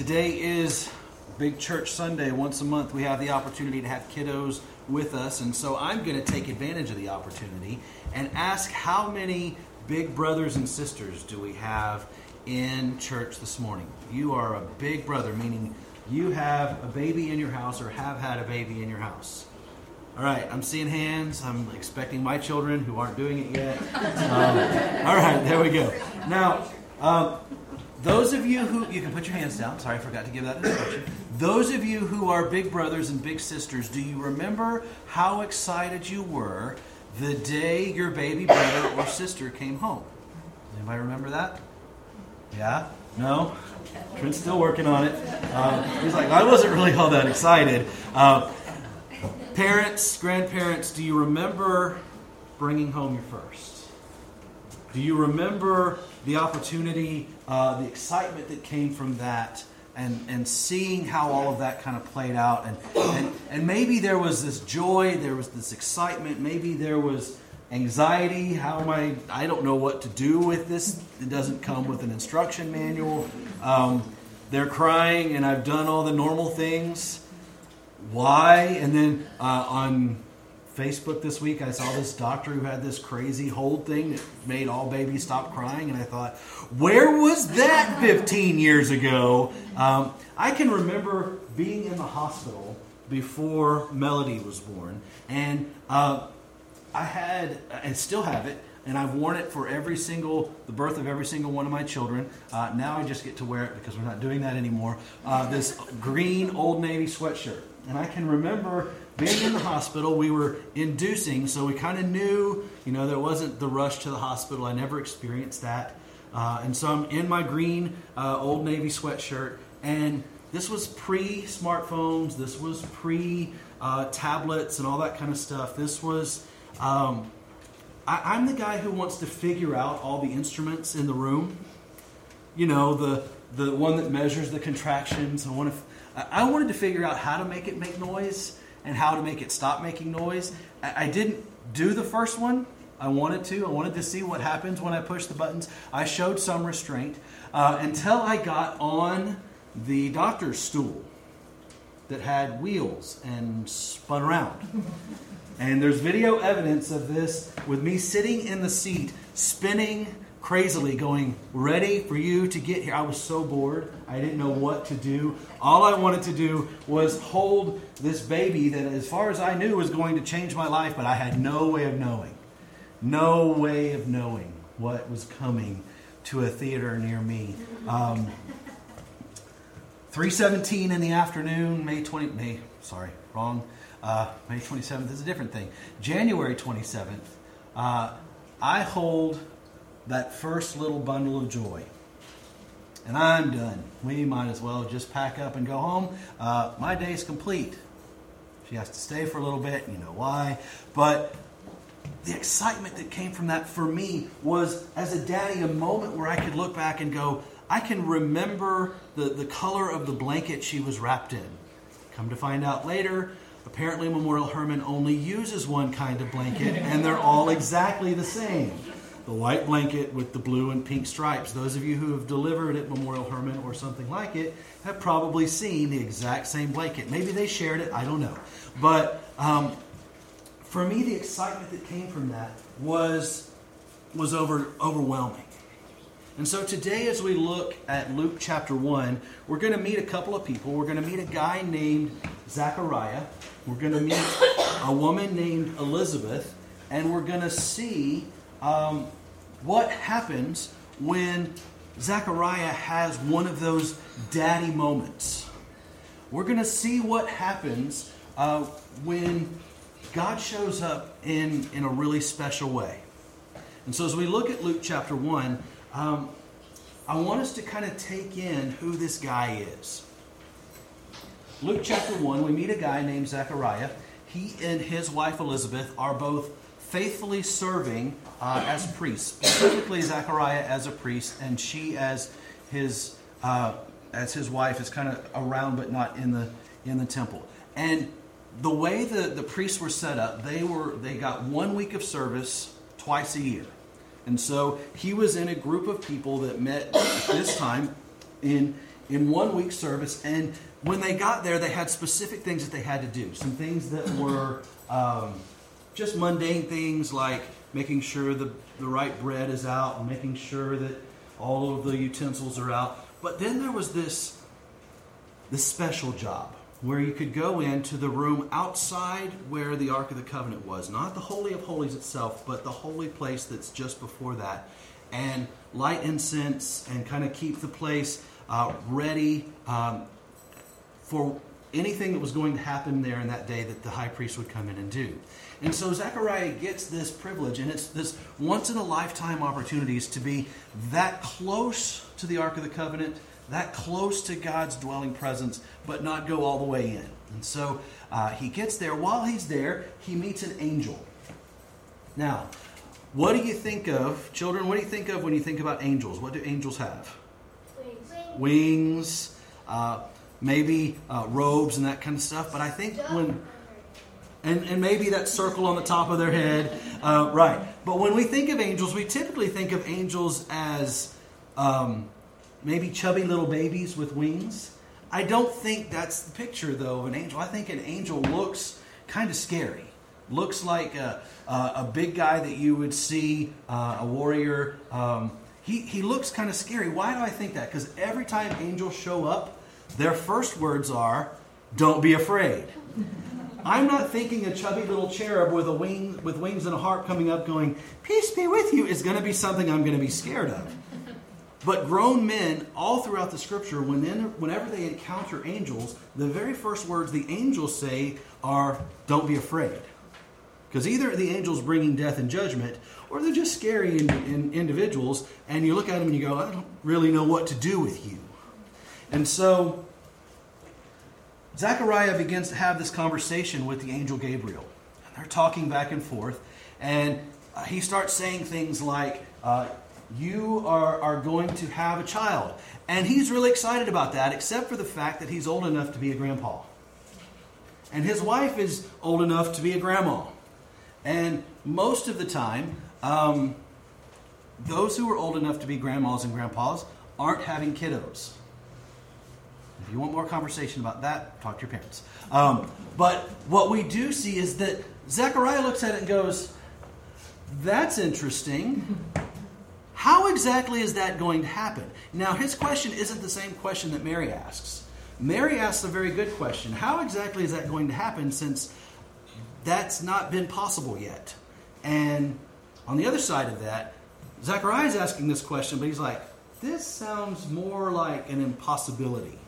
Today is Big Church Sunday. Once a month, we have the opportunity to have kiddos with us. And so I'm going to take advantage of the opportunity and ask how many big brothers and sisters do we have in church this morning? You are a big brother, meaning you have a baby in your house or have had a baby in your house. All right, I'm seeing hands. I'm expecting my children who aren't doing it yet. Um, all right, there we go. Now, um, those of you who, you can put your hands down. Sorry, I forgot to give that instruction. Those of you who are big brothers and big sisters, do you remember how excited you were the day your baby brother or sister came home? Anybody remember that? Yeah? No? Trent's still working on it. Uh, he's like, I wasn't really all that excited. Uh, parents, grandparents, do you remember bringing home your first? Do you remember the opportunity, uh, the excitement that came from that, and, and seeing how all of that kind of played out. And, and, and maybe there was this joy, there was this excitement, maybe there was anxiety. How am I? I don't know what to do with this. It doesn't come with an instruction manual. Um, they're crying, and I've done all the normal things. Why? And then uh, on Facebook this week, I saw this doctor who had this crazy hold thing that made all babies stop crying, and I thought, where was that 15 years ago? Um, I can remember being in the hospital before Melody was born, and uh, I had, and still have it, and I've worn it for every single, the birth of every single one of my children. Uh, now I just get to wear it because we're not doing that anymore. Uh, this green Old Navy sweatshirt. And I can remember being in the hospital, we were inducing, so we kind of knew, you know, there wasn't the rush to the hospital. I never experienced that. Uh, and so I'm in my green uh, Old Navy sweatshirt, and this was pre smartphones, this was pre uh, tablets and all that kind of stuff. This was, um, I, am the guy who wants to figure out all the instruments in the room. You know, the, the one that measures the contractions. I, want to, I wanted to figure out how to make it make noise and how to make it stop making noise. I, didn't do the first one. I wanted to. I wanted to see what happens when I push the buttons. I showed some restraint uh, until I got on the doctor's stool that had wheels and spun around. And there's video evidence of this with me sitting in the seat, spinning crazily, going, Ready for you to get here. I was so bored. I didn't know what to do. All I wanted to do was hold this baby that, as far as I knew, was going to change my life, but I had no way of knowing. No way of knowing what was coming to a theater near me. Um, 317 in the afternoon, May 20, May, sorry, wrong. Uh, May 27th is a different thing. January 27th, uh, I hold that first little bundle of joy. And I'm done. We might as well just pack up and go home. Uh, my day's complete. She has to stay for a little bit, you know why. But the excitement that came from that for me was, as a daddy, a moment where I could look back and go, I can remember the, the color of the blanket she was wrapped in. Come to find out later, apparently Memorial Hermann only uses one kind of blanket, and they're all exactly the same the white blanket with the blue and pink stripes. Those of you who have delivered at Memorial Hermann or something like it have probably seen the exact same blanket. Maybe they shared it, I don't know. But um, for me, the excitement that came from that was, was over, overwhelming. And so today, as we look at Luke chapter 1, we're going to meet a couple of people. We're going to meet a guy named Zechariah. We're going to meet a woman named Elizabeth. And we're going to see um, what happens when Zechariah has one of those daddy moments. We're going to see what happens uh, when God shows up in, in a really special way. And so, as we look at Luke chapter 1, um, I want us to kind of take in who this guy is. Luke chapter 1, we meet a guy named Zechariah. He and his wife Elizabeth are both faithfully serving uh, as priests, specifically Zechariah as a priest, and she as his uh, as his wife is kind of around but not in the in the temple. And the way the, the priests were set up, they were they got one week of service twice a year. And so he was in a group of people that met this time in in one week service. And when they got there, they had specific things that they had to do. Some things that were um, just mundane things like making sure the, the right bread is out and making sure that all of the utensils are out. But then there was this, this special job where you could go into the room outside where the Ark of the Covenant was. Not the Holy of Holies itself, but the holy place that's just before that. And light incense and kind of keep the place uh, ready um, for anything that was going to happen there in that day that the high priest would come in and do. And so Zechariah gets this privilege, and it's this once in a lifetime opportunities to be that close to the Ark of the Covenant, that close to God's dwelling presence, but not go all the way in. And so uh, he gets there. While he's there, he meets an angel. Now, what do you think of, children? What do you think of when you think about angels? What do angels have? Wings. Wings, uh, maybe uh, robes and that kind of stuff. But I think when and, and maybe that circle on the top of their head. Uh, right. But when we think of angels, we typically think of angels as um, maybe chubby little babies with wings. I don't think that's the picture, though, of an angel. I think an angel looks kind of scary. Looks like a, a, a big guy that you would see, uh, a warrior. Um, he, he looks kind of scary. Why do I think that? Because every time angels show up, their first words are, Don't be afraid. I'm not thinking a chubby little cherub with a wing with wings and a harp coming up going, "Peace be with you" is going to be something I'm going to be scared of. But grown men, all throughout the scripture, whenever they encounter angels, the very first words the angels say are, Don't be afraid. Because either the angels bringing death and judgment, or they're just scary in, in individuals, and you look at them and you go, I don't really know what to do with you. And so Zechariah begins to have this conversation with the angel Gabriel. And they're talking back and forth. And uh, he starts saying things like, uh, You are, are going to have a child. And he's really excited about that, except for the fact that he's old enough to be a grandpa. And his wife is old enough to be a grandma. And most of the time, um, those who are old enough to be grandmas and grandpas aren't having kiddos. If you want more conversation about that, talk to your parents. Um, but what we do see is that Zechariah looks at it and goes, That's interesting. How exactly is that going to happen? Now, his question isn't the same question that Mary asks. Mary asks a very good question. How exactly is that going to happen since that's not been possible yet? And on the other side of that, Zechariah is asking this question, but he's like, this sounds more like an impossibility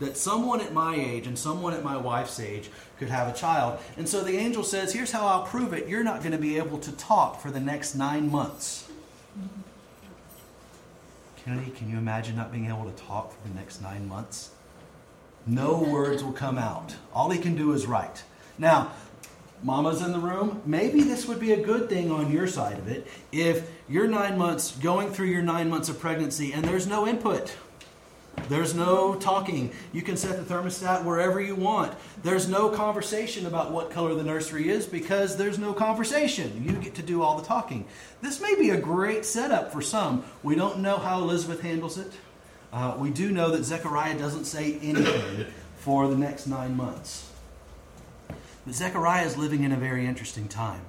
that someone at my age and someone at my wife's age could have a child. And so the angel says, Here's how I'll prove it. You're not going to be able to talk for the next nine months. Kennedy, can you imagine not being able to talk for the next nine months? No words will come out. All he can do is write. Now, mama's in the room. Maybe this would be a good thing on your side of it if you're nine months going through your nine months of pregnancy and there's no input. There's no talking. You can set the thermostat wherever you want. There's no conversation about what color the nursery is because there's no conversation. You get to do all the talking. This may be a great setup for some. We don't know how Elizabeth handles it. Uh, we do know that Zechariah doesn't say anything for the next nine months. But Zechariah is living in a very interesting time.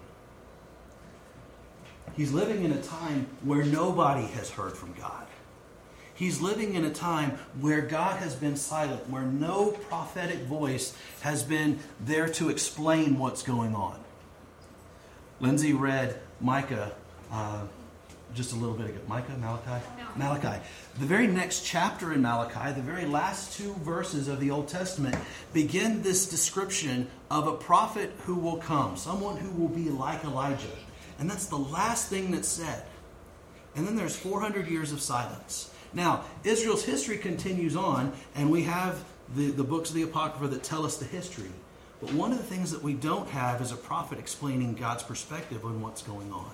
He's living in a time where nobody has heard from God. He's living in a time where God has been silent, where no prophetic voice has been there to explain what's going on. Lindsay read Micah uh, just a little bit ago. Micah, Malachi? No. Malachi. The very next chapter in Malachi, the very last two verses of the Old Testament, begin this description of a prophet who will come, someone who will be like Elijah. And that's the last thing that's said. And then there's 400 years of silence. Now, Israel's history continues on, and we have the, the books of the Apocrypha that tell us the history. But one of the things that we don't have is a prophet explaining God's perspective on what's going on.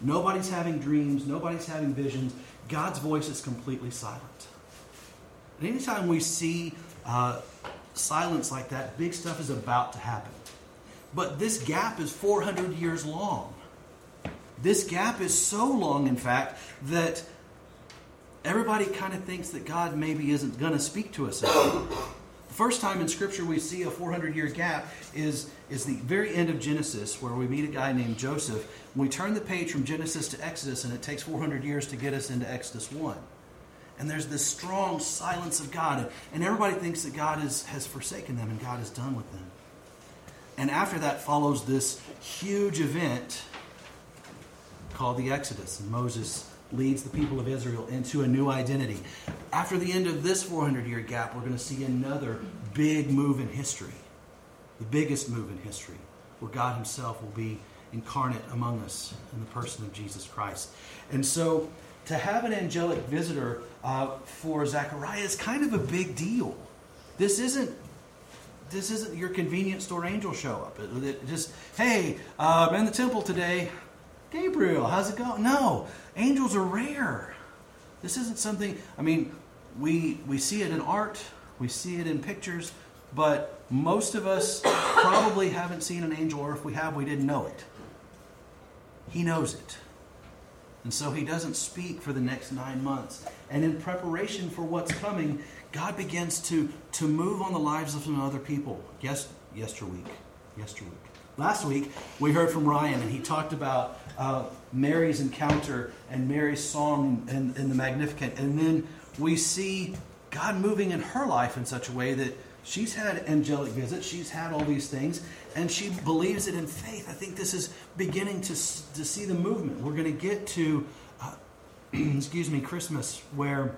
Nobody's having dreams, nobody's having visions. God's voice is completely silent. And anytime we see uh, silence like that, big stuff is about to happen. But this gap is 400 years long. This gap is so long, in fact, that everybody kind of thinks that God maybe isn't going to speak to us. The first time in Scripture we see a 400 year gap is, is the very end of Genesis, where we meet a guy named Joseph. We turn the page from Genesis to Exodus, and it takes 400 years to get us into Exodus 1. And there's this strong silence of God, and everybody thinks that God is, has forsaken them and God is done with them. And after that follows this huge event called the Exodus, and Moses leads the people of Israel into a new identity. After the end of this 400 year gap, we're going to see another big move in history, the biggest move in history, where God Himself will be incarnate among us in the person of Jesus Christ. And so, to have an angelic visitor uh, for Zechariah is kind of a big deal. This isn't this isn't your convenience store angel show up. It, just hey, uh, I'm in the temple today. Gabriel, how's it going? No, angels are rare. This isn't something, I mean, we, we see it in art, we see it in pictures, but most of us probably haven't seen an angel, or if we have, we didn't know it. He knows it. And so he doesn't speak for the next nine months. And in preparation for what's coming, God begins to, to move on the lives of some other people. Yes, yesterweek. Yesterweek. Last week, we heard from Ryan, and he talked about uh, Mary's encounter and Mary's song in, in the Magnificat. And then we see God moving in her life in such a way that she's had angelic visits, she's had all these things, and she believes it in faith. I think this is beginning to, to see the movement. We're going to get to, uh, excuse me, Christmas, where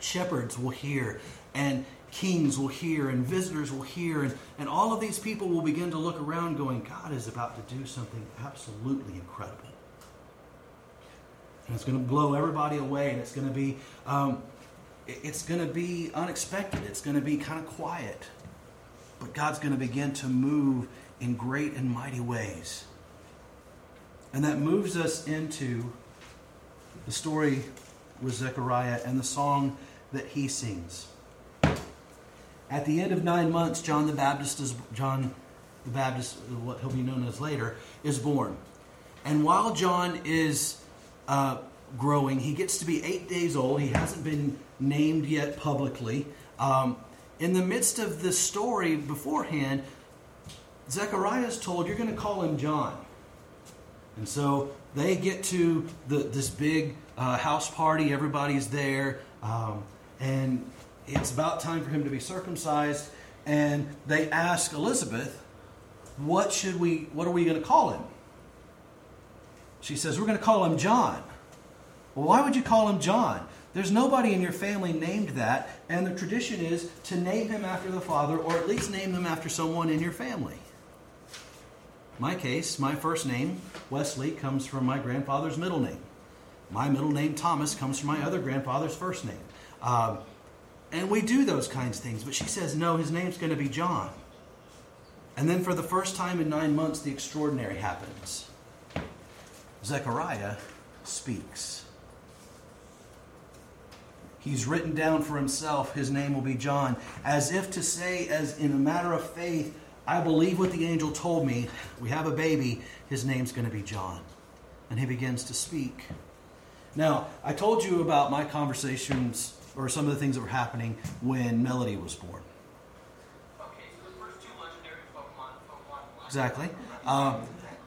shepherds will hear and kings will hear and visitors will hear and, and all of these people will begin to look around going god is about to do something absolutely incredible. And it's going to blow everybody away and it's going to be um, it's going to be unexpected. It's going to be kind of quiet. But god's going to begin to move in great and mighty ways. And that moves us into the story with zechariah and the song that he sings at the end of nine months, John the Baptist is John the Baptist, what he'll be known as later, is born. And while John is uh, growing, he gets to be eight days old. He hasn't been named yet publicly. Um, in the midst of this story beforehand, Zechariah is told, You're going to call him John. And so they get to the, this big uh, house party, everybody's there, um, and it's about time for him to be circumcised. And they ask Elizabeth, what should we, what are we going to call him? She says, we're going to call him John. Well, why would you call him John? There's nobody in your family named that, and the tradition is to name him after the father, or at least name him after someone in your family. My case, my first name, Wesley, comes from my grandfather's middle name. My middle name, Thomas, comes from my other grandfather's first name. Uh, and we do those kinds of things. But she says, no, his name's going to be John. And then for the first time in nine months, the extraordinary happens. Zechariah speaks. He's written down for himself, his name will be John, as if to say, as in a matter of faith, I believe what the angel told me. We have a baby, his name's going to be John. And he begins to speak. Now, I told you about my conversations or some of the things that were happening when Melody was born. Exactly. Um,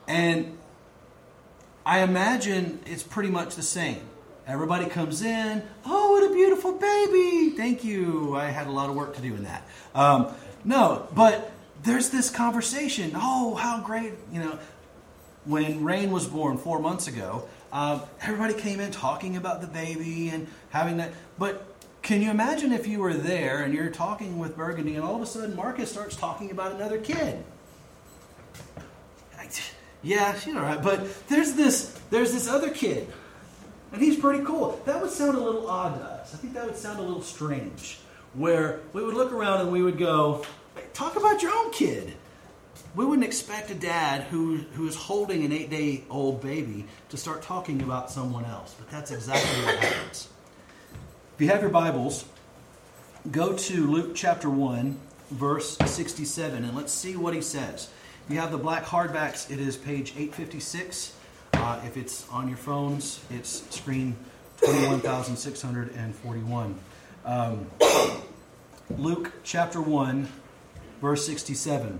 and I imagine it's pretty much the same. Everybody comes in, oh, what a beautiful baby! Thank you. I had a lot of work to do in that. Um, no, but there's this conversation. Oh, how great! You know, when Rain was born four months ago, uh, everybody came in talking about the baby and having that. But can you imagine if you were there and you're talking with Burgundy and all of a sudden Marcus starts talking about another kid? Yeah, she's all right, but there's this there's this other kid, and he's pretty cool. That would sound a little odd to us. I think that would sound a little strange, where we would look around and we would go, "Talk about your own kid." We wouldn't expect a dad who who is holding an eight day old baby to start talking about someone else, but that's exactly what happens. If you have your Bibles, go to Luke chapter 1, verse 67, and let's see what he says. If you have the black hardbacks, it is page 856. Uh, if it's on your phones, it's screen 21,641. Um, Luke chapter 1, verse 67.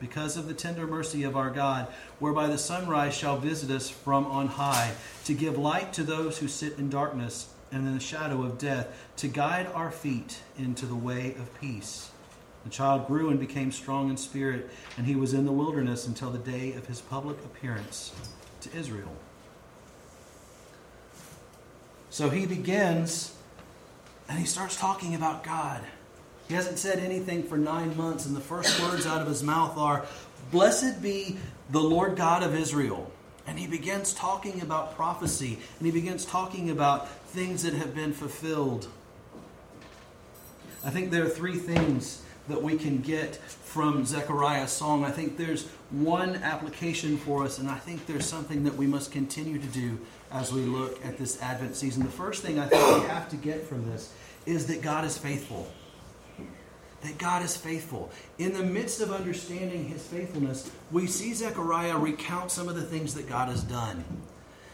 because of the tender mercy of our God, whereby the sunrise shall visit us from on high, to give light to those who sit in darkness and in the shadow of death, to guide our feet into the way of peace. The child grew and became strong in spirit, and he was in the wilderness until the day of his public appearance to Israel. So he begins and he starts talking about God. He hasn't said anything for nine months, and the first words out of his mouth are, Blessed be the Lord God of Israel. And he begins talking about prophecy, and he begins talking about things that have been fulfilled. I think there are three things that we can get from Zechariah's song. I think there's one application for us, and I think there's something that we must continue to do as we look at this Advent season. The first thing I think we have to get from this is that God is faithful that God is faithful. In the midst of understanding his faithfulness, we see Zechariah recount some of the things that God has done.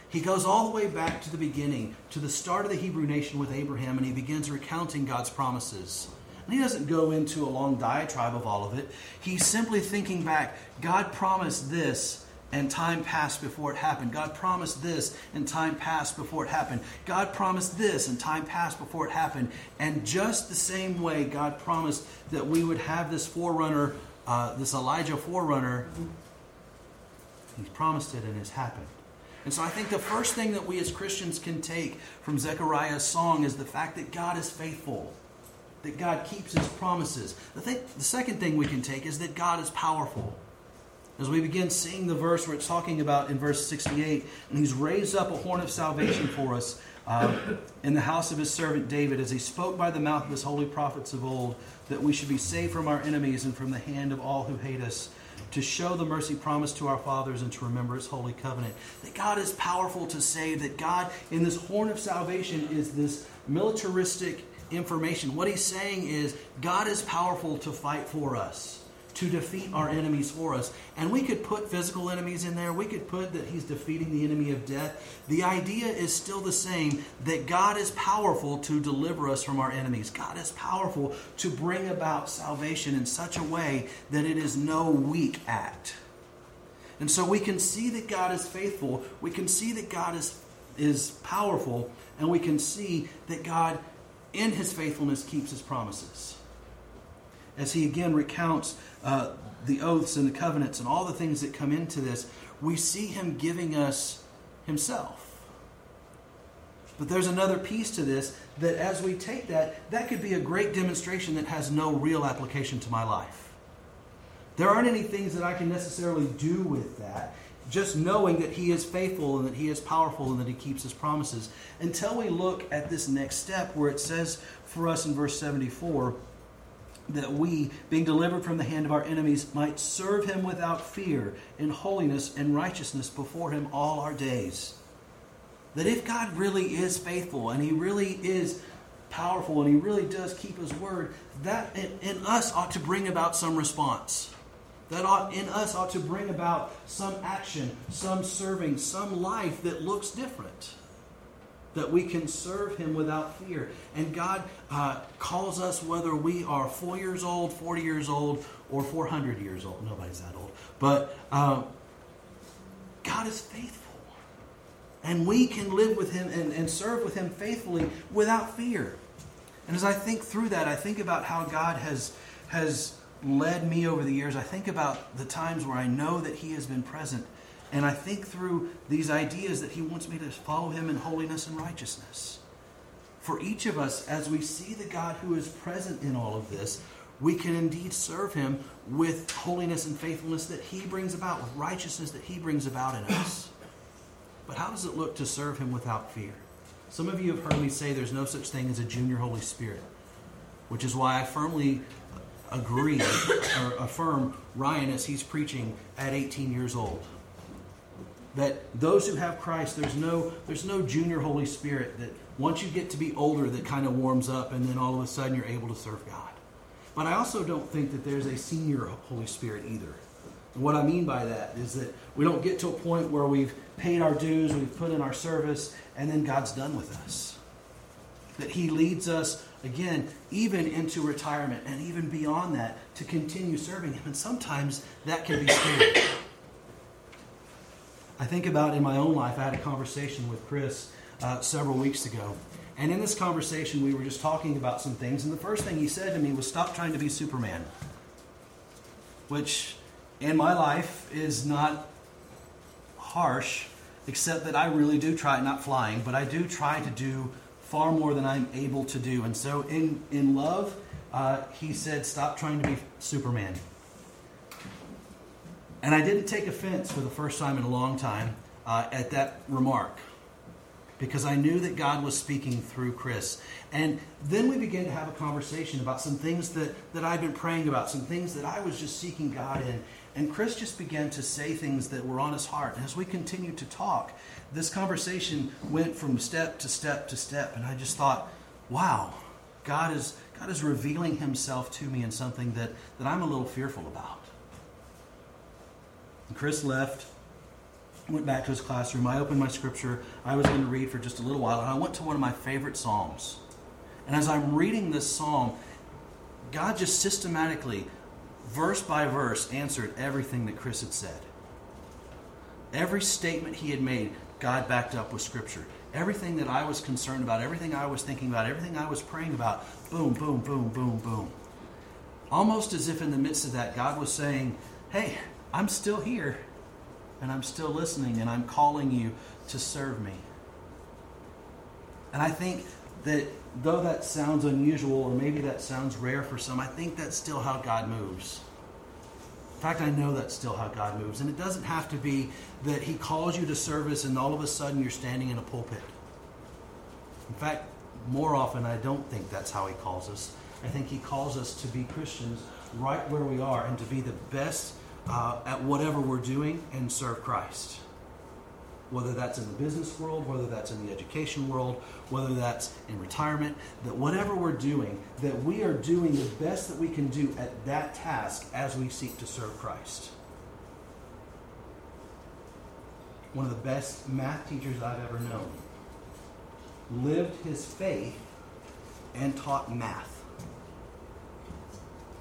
He goes all the way back to the beginning, to the start of the Hebrew nation with Abraham, and he begins recounting God's promises. And he doesn't go into a long diatribe of all of it. He's simply thinking back God promised this, and time passed before it happened. God promised this, and time passed before it happened. God promised this, and time passed before it happened. And just the same way, God promised that we would have this forerunner, uh, this Elijah forerunner. He's promised it, and it's happened. And so I think the first thing that we as Christians can take from Zechariah's song is the fact that God is faithful, that God keeps his promises. The, the second thing we can take is that God is powerful as we begin seeing the verse where it's talking about in verse 68, and he's raised up a horn of salvation for us uh, in the house of his servant David, as he spoke by the mouth of his holy prophets of old, that we should be saved from our enemies and from the hand of all who hate us, to show the mercy promised to our fathers and to remember his holy covenant. That God is powerful to save, that God, in this horn of salvation, is this militaristic information. What he's saying is, God is powerful to fight for us to defeat our enemies for us. And we could put physical enemies in there. We could put that he's defeating the enemy of death. The idea is still the same that God is powerful to deliver us from our enemies. God is powerful to bring about salvation in such a way that it is no weak act. And so we can see that God is faithful. We can see that God is, is powerful. And we can see that God, in his faithfulness, keeps his promises as he again recounts uh, the oaths and the covenants and all the things that come into this, we see him giving us himself. But there's another piece to this that as we take that, that could be a great demonstration that has no real application to my life. There aren't any things that I can necessarily do with that. Just knowing that He is faithful and that He is powerful and that He keeps His promises. Until we look at this next step where it says for us in verse 74 that we, being delivered from the hand of our enemies, might serve him without fear in holiness and righteousness before him all our days. That if God really is faithful and he really is powerful and he really does keep his word, that in, in us ought to bring about some response. That ought, in us ought to bring about some action, some serving, some life that looks different that we can serve Him without fear. And God uh, calls us whether we are four years old, 40 years old, or 400 years old. Nobody's that old. But uh, God is faithful. And we can live with Him and, and serve with Him faithfully without fear. And as I think through that, I think about how God has, has led me over the years. I think about the times where I know that He has been present And I think through these ideas that He wants me to follow Him in holiness and righteousness. For each of us, as we see the God who is present in all of this, we can indeed serve Him with holiness and faithfulness that He brings about, with righteousness that He brings about in us. But how does it look to serve Him without fear? Some of you have heard me say there's no such thing as a junior Holy Spirit, which is why I firmly agree or affirm Ryan as he's preaching at 18 years old. That those who have Christ, there's no there's no junior Holy Spirit that once you get to be older that kind of warms up and then all of a sudden you're able to serve God. But I also don't think that there's a senior Holy Spirit either. And what I mean by that is that we don't get to a point where we've paid our dues, we've put in our service, and then God's done with us. That He leads us, again, even into retirement and even beyond that to continue serving Him. And sometimes that can be scary. I think about in my own life, I had a conversation with Chris uh, several weeks ago. And in this conversation, we were just talking about some things. And the first thing he said to me was, Stop trying to be Superman. Which, in my life, is not harsh, except that I really do try, not flying, but I do try to do far more than I'm able to do. And so, in, in love, uh, he said, Stop trying to be Superman. And I didn't take offense for the first time in a long time uh, at that remark because I knew that God was speaking through Chris. And then we began to have a conversation about some things that, that I'd been praying about, some things that I was just seeking God in. And Chris just began to say things that were on his heart. And as we continued to talk, this conversation went from step to step to step. And I just thought, wow, God is, God is revealing himself to me in something that, that I'm a little fearful about. Chris left went back to his classroom. I opened my scripture I was going to read for just a little while, and I went to one of my favorite Psalms. And as I'm reading this psalm, God just systematically, verse by verse, answered everything that Chris had said. Every statement he had made, God backed up with scripture. Everything that I was concerned about, everything I was thinking about, everything I was praying about, boom, boom, boom, boom, boom. Almost as if in the midst of that, God was saying, Hey, I'm still here and I'm still listening and I'm calling you to serve me. And I think that though that sounds unusual or maybe that sounds rare for some, I think that's still how God moves. In fact, I know that's still how God moves. And it doesn't have to be that He calls you to service and all of a sudden you're standing in a pulpit. In fact, more often, I don't think that's how He calls us. I think He calls us to be Christians right where we are and to be the best uh, at whatever we're doing and serve Christ. Whether that's in the business world, whether that's in the education world, whether that's in retirement, that whatever we're doing, that we are doing the best that we can do at that task as we seek to serve Christ. One of the best math teachers I've ever known lived his faith and taught math.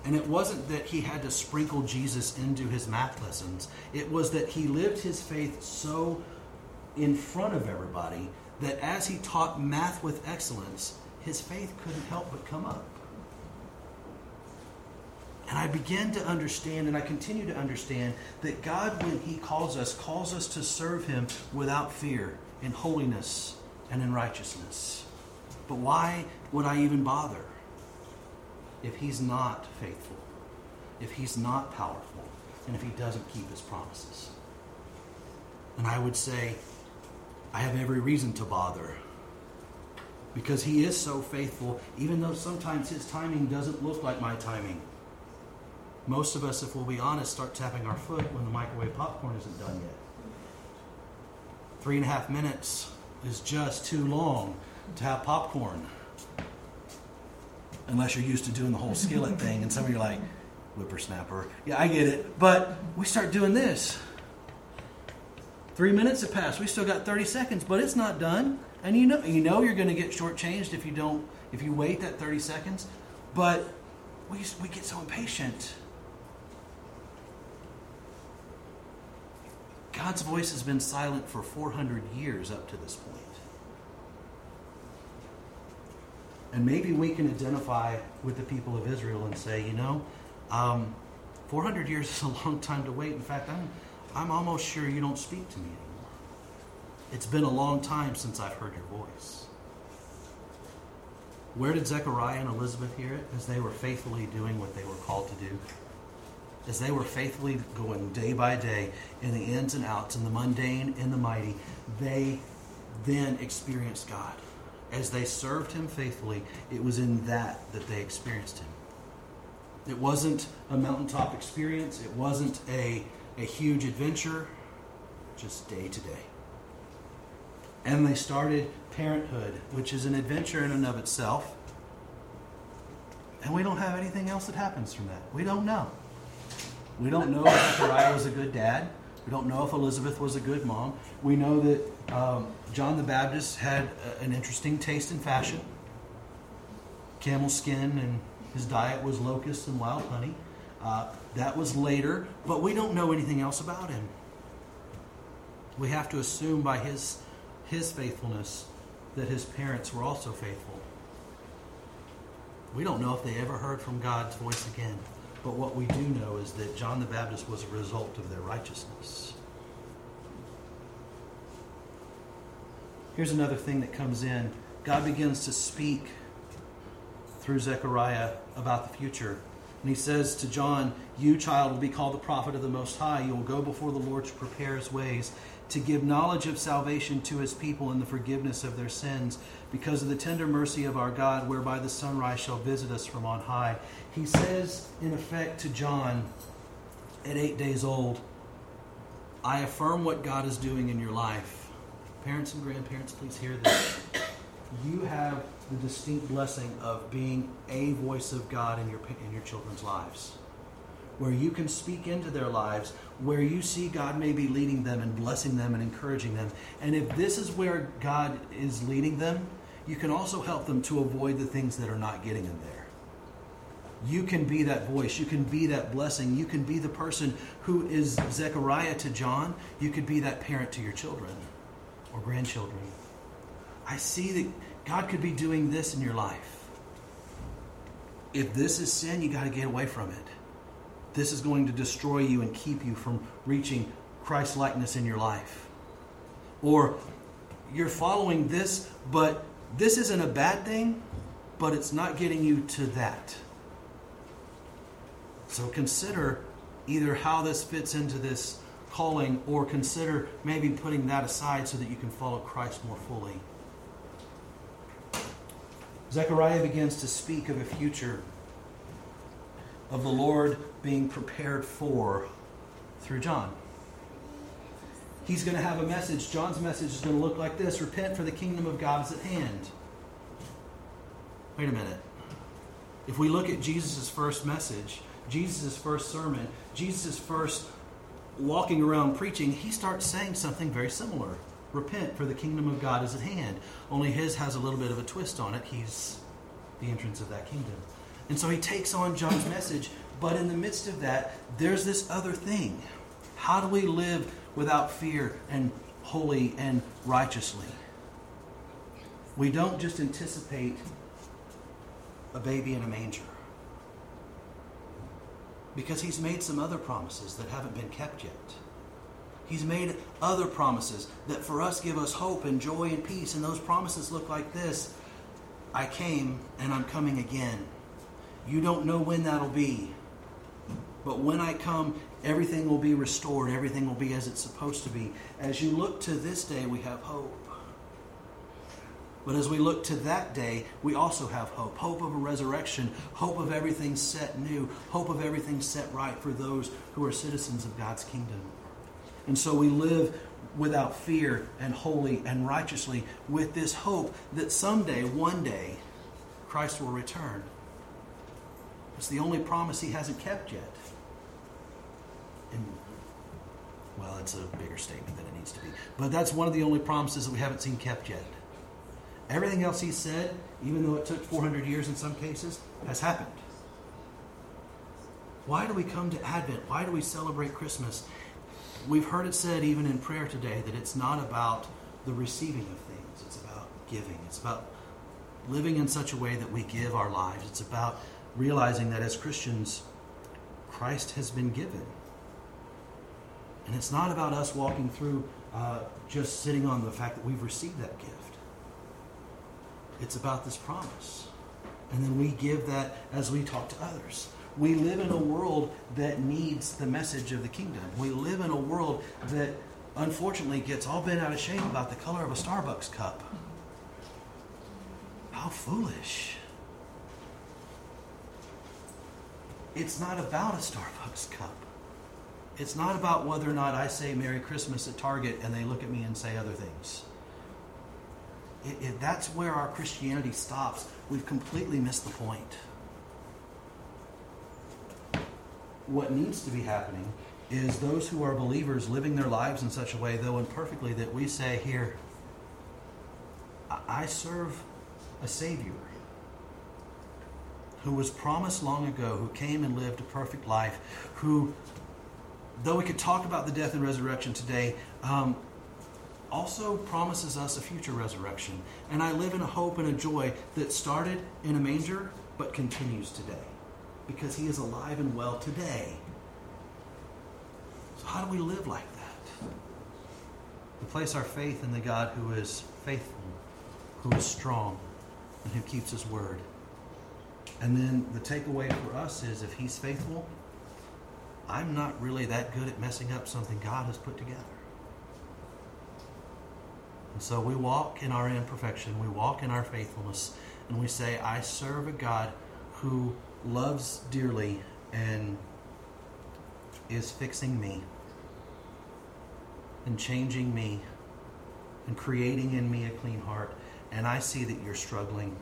And it wasn't that he had to sprinkle Jesus into his math lessons. It was that he lived his faith so in front of everybody that as he taught math with excellence, his faith couldn't help but come up. And I began to understand, and I continue to understand, that God, when He calls us, calls us to serve Him without fear, in holiness and in righteousness. But why would I even bother? If he's not faithful, if he's not powerful, and if he doesn't keep his promises. And I would say, I have every reason to bother because he is so faithful, even though sometimes his timing doesn't look like my timing. Most of us, if we'll be honest, start tapping our foot when the microwave popcorn isn't done yet. Three and a half minutes is just too long to have popcorn unless you're used to doing the whole skillet thing. And some of you are like, whippersnapper. Yeah, I get it. But we start doing this. Three minutes have passed. We still got 30 seconds, but it's not done. And you know, you know you're going to get shortchanged if you don't, if you wait that 30 seconds. But we, we get so impatient. God's voice has been silent for 400 years up to this point. And maybe we can identify with the people of Israel and say, you know, um, 400 years is a long time to wait. In fact, I'm, I'm almost sure you don't speak to me anymore. It's been a long time since I've heard your voice. Where did Zechariah and Elizabeth hear it? As they were faithfully doing what they were called to do. As they were faithfully going day by day in the ins and outs, in the mundane, in the mighty, they then experienced God. As they served Him faithfully, it was in that that they experienced Him. It wasn't a mountaintop experience, it wasn't a, a huge adventure, just day to day. And they started parenthood, which is an adventure in and of itself. And we don't have anything else that happens from that. We don't know. We don't know if Zechariah was a good dad. We don't know if Elizabeth was a good mom. We know that um, John the Baptist had a, an interesting taste in fashion camel skin, and his diet was locusts and wild honey. Uh, that was later, but we don't know anything else about him. We have to assume by his his faithfulness that his parents were also faithful. We don't know if they ever heard from God's voice again, but what we do know is that John the Baptist was a result of their righteousness. Here's another thing that comes in God begins to speak through Zechariah about the future. And he says to John, You, child, will be called the prophet of the Most High. You will go before the Lord to prepare his ways to give knowledge of salvation to his people and the forgiveness of their sins, because of the tender mercy of our God, whereby the sunrise shall visit us from on high. He says, in effect, to John at eight days old, I affirm what God is doing in your life. Parents and grandparents, please hear this. You have the distinct blessing of being a voice of God in your, in your children's lives where you can speak into their lives, where you see God may be leading them and blessing them and encouraging them. And if this is where God is leading them, you can also help them to avoid the things that are not getting them there. You can be that voice. You can be that blessing. You can be the person who is Zechariah to John. You could be that parent to your children or grandchildren. I see that God could be doing this in your life. If this is sin, you got to get away from it. This is going to destroy you and keep you from reaching Christ likeness in your life. Or you're following this, but this isn't a bad thing, but it's not getting you to that. So consider either how this fits into this calling or consider maybe putting that aside so that you can follow Christ more fully. Zechariah begins to speak of a future of the Lord being prepared for through John. He's going to have a message. John's message is going to look like this Repent, for the kingdom of God is at hand. Wait a minute. If we look at Jesus' first message, Jesus' first sermon, Jesus' first walking around preaching, he starts saying something very similar. Repent, for the kingdom of God is at hand. Only his has a little bit of a twist on it. He's the entrance of that kingdom. And so he takes on John's message, but in the midst of that, there's this other thing. How do we live without fear and holy and righteously? We don't just anticipate a baby in a manger. Because he's made some other promises that haven't been kept yet. He's made other promises that for us give us hope and joy and peace. And those promises look like this I came and I'm coming again. You don't know when that'll be. But when I come, everything will be restored. Everything will be as it's supposed to be. As you look to this day, we have hope. But as we look to that day, we also have hope hope of a resurrection, hope of everything set new, hope of everything set right for those who are citizens of God's kingdom. And so we live without fear and holy and righteously with this hope that someday, one day, Christ will return. It's the only promise he hasn't kept yet. And, well, it's a bigger statement than it needs to be. But that's one of the only promises that we haven't seen kept yet. Everything else he said, even though it took 400 years in some cases, has happened. Why do we come to Advent? Why do we celebrate Christmas? We've heard it said even in prayer today that it's not about the receiving of things, it's about giving. It's about living in such a way that we give our lives. It's about realizing that as Christians, Christ has been given. And it's not about us walking through uh, just sitting on the fact that we've received that gift. It's about this promise. And then we give that as we talk to others. We live in a world that needs the message of the kingdom. We live in a world that unfortunately gets all bent out of shape about the color of a Starbucks cup. How foolish. It's not about a Starbucks cup. It's not about whether or not I say Merry Christmas at Target and they look at me and say other things. It, it, that's where our Christianity stops. We've completely missed the point. What needs to be happening is those who are believers living their lives in such a way, though imperfectly, that we say, Here, I serve a Savior who was promised long ago, who came and lived a perfect life, who, though we could talk about the death and resurrection today, um, also promises us a future resurrection. And I live in a hope and a joy that started in a manger but continues today because he is alive and well today. So, how do we live like that? We place our faith in the God who is faithful, who is strong, and who keeps his word. And then the takeaway for us is if he's faithful, I'm not really that good at messing up something God has put together. And so we walk in our imperfection, we walk in our faithfulness, and we say, I serve a God who loves dearly and is fixing me and changing me and creating in me a clean heart. And I see that you're struggling,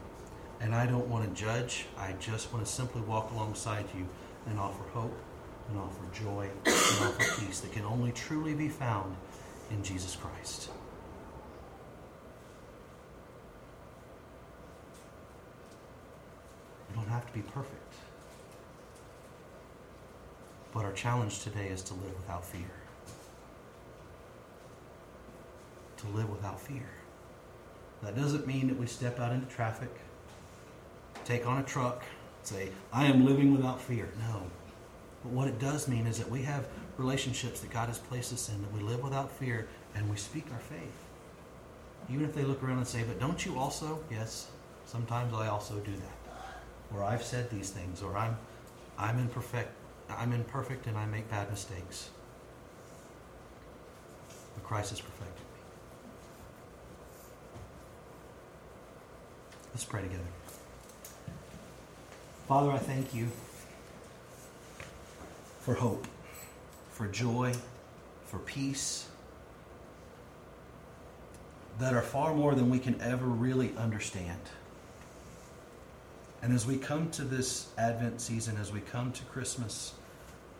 and I don't want to judge. I just want to simply walk alongside you and offer hope and offer joy and offer peace that can only truly be found in Jesus Christ. We don't have to be perfect. But our challenge today is to live without fear. To live without fear. That doesn't mean that we step out into traffic, take on a truck, say, I am living without fear. No. But what it does mean is that we have relationships that God has placed us in, that we live without fear, and we speak our faith. Even if they look around and say, But don't you also? Yes, sometimes I also do that. Or I've said these things, or I'm I'm imperfect I'm imperfect and I make bad mistakes. But Christ has perfected me. Let's pray together. Father, I thank you for hope, for joy, for peace that are far more than we can ever really understand. And as we come to this Advent season, as we come to Christmas,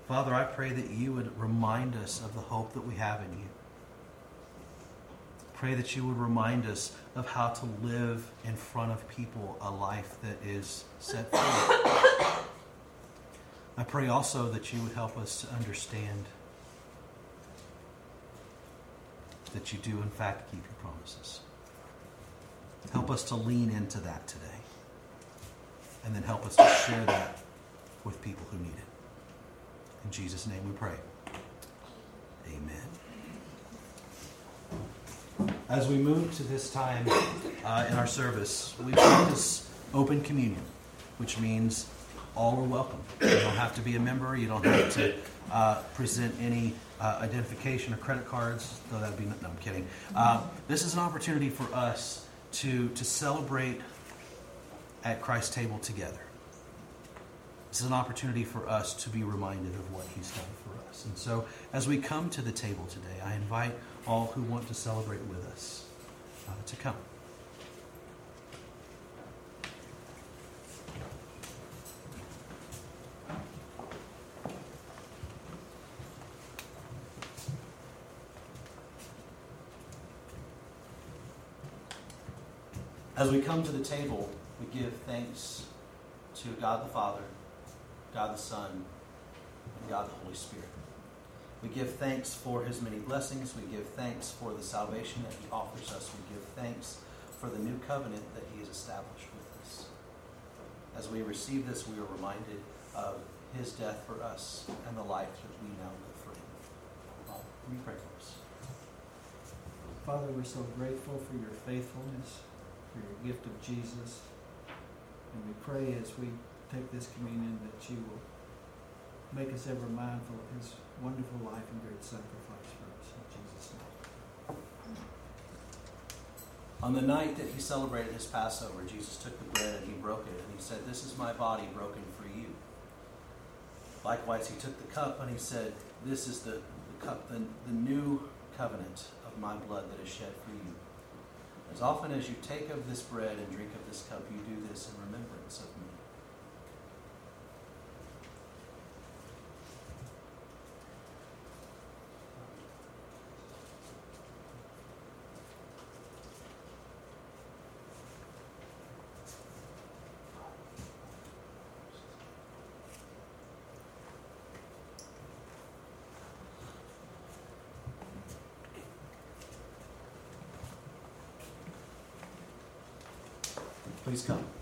Father, I pray that you would remind us of the hope that we have in you. Pray that you would remind us of how to live in front of people a life that is set free. I pray also that you would help us to understand that you do, in fact, keep your promises. Help us to lean into that today. And then help us to share that with people who need it. In Jesus' name we pray. Amen. As we move to this time uh, in our service, we practice open communion, which means all are welcome. You don't have to be a member. You don't have to uh, present any uh, identification or credit cards. Though that'd be no, I'm kidding. Uh, this is an opportunity for us to to celebrate at Christ's table together. This is an opportunity for us to be reminded of what He's done for us. And so, as we come to the table today, I invite all who want to celebrate with us uh, to come. As we come to the table, we give thanks to God the Father God the Son, and God the Holy Spirit. We give thanks for his many blessings. We give thanks for the salvation that he offers us. We give thanks for the new covenant that he has established with us. As we receive this, we are reminded of his death for us and the life that we now live for him. Will pray for us? Father, we're so grateful for your faithfulness, for your gift of Jesus. And we pray as we take this communion that you will make us ever mindful of his wonderful life and great sacrifice for us. In Jesus' name. On the night that he celebrated his Passover, Jesus took the bread and he broke it, and he said, This is my body broken for you. Likewise, he took the cup and he said, This is the, the cup, the, the new covenant of my blood that is shed for you. As often as you take of this bread and drink of this cup, you do this in remembrance of me. Please come.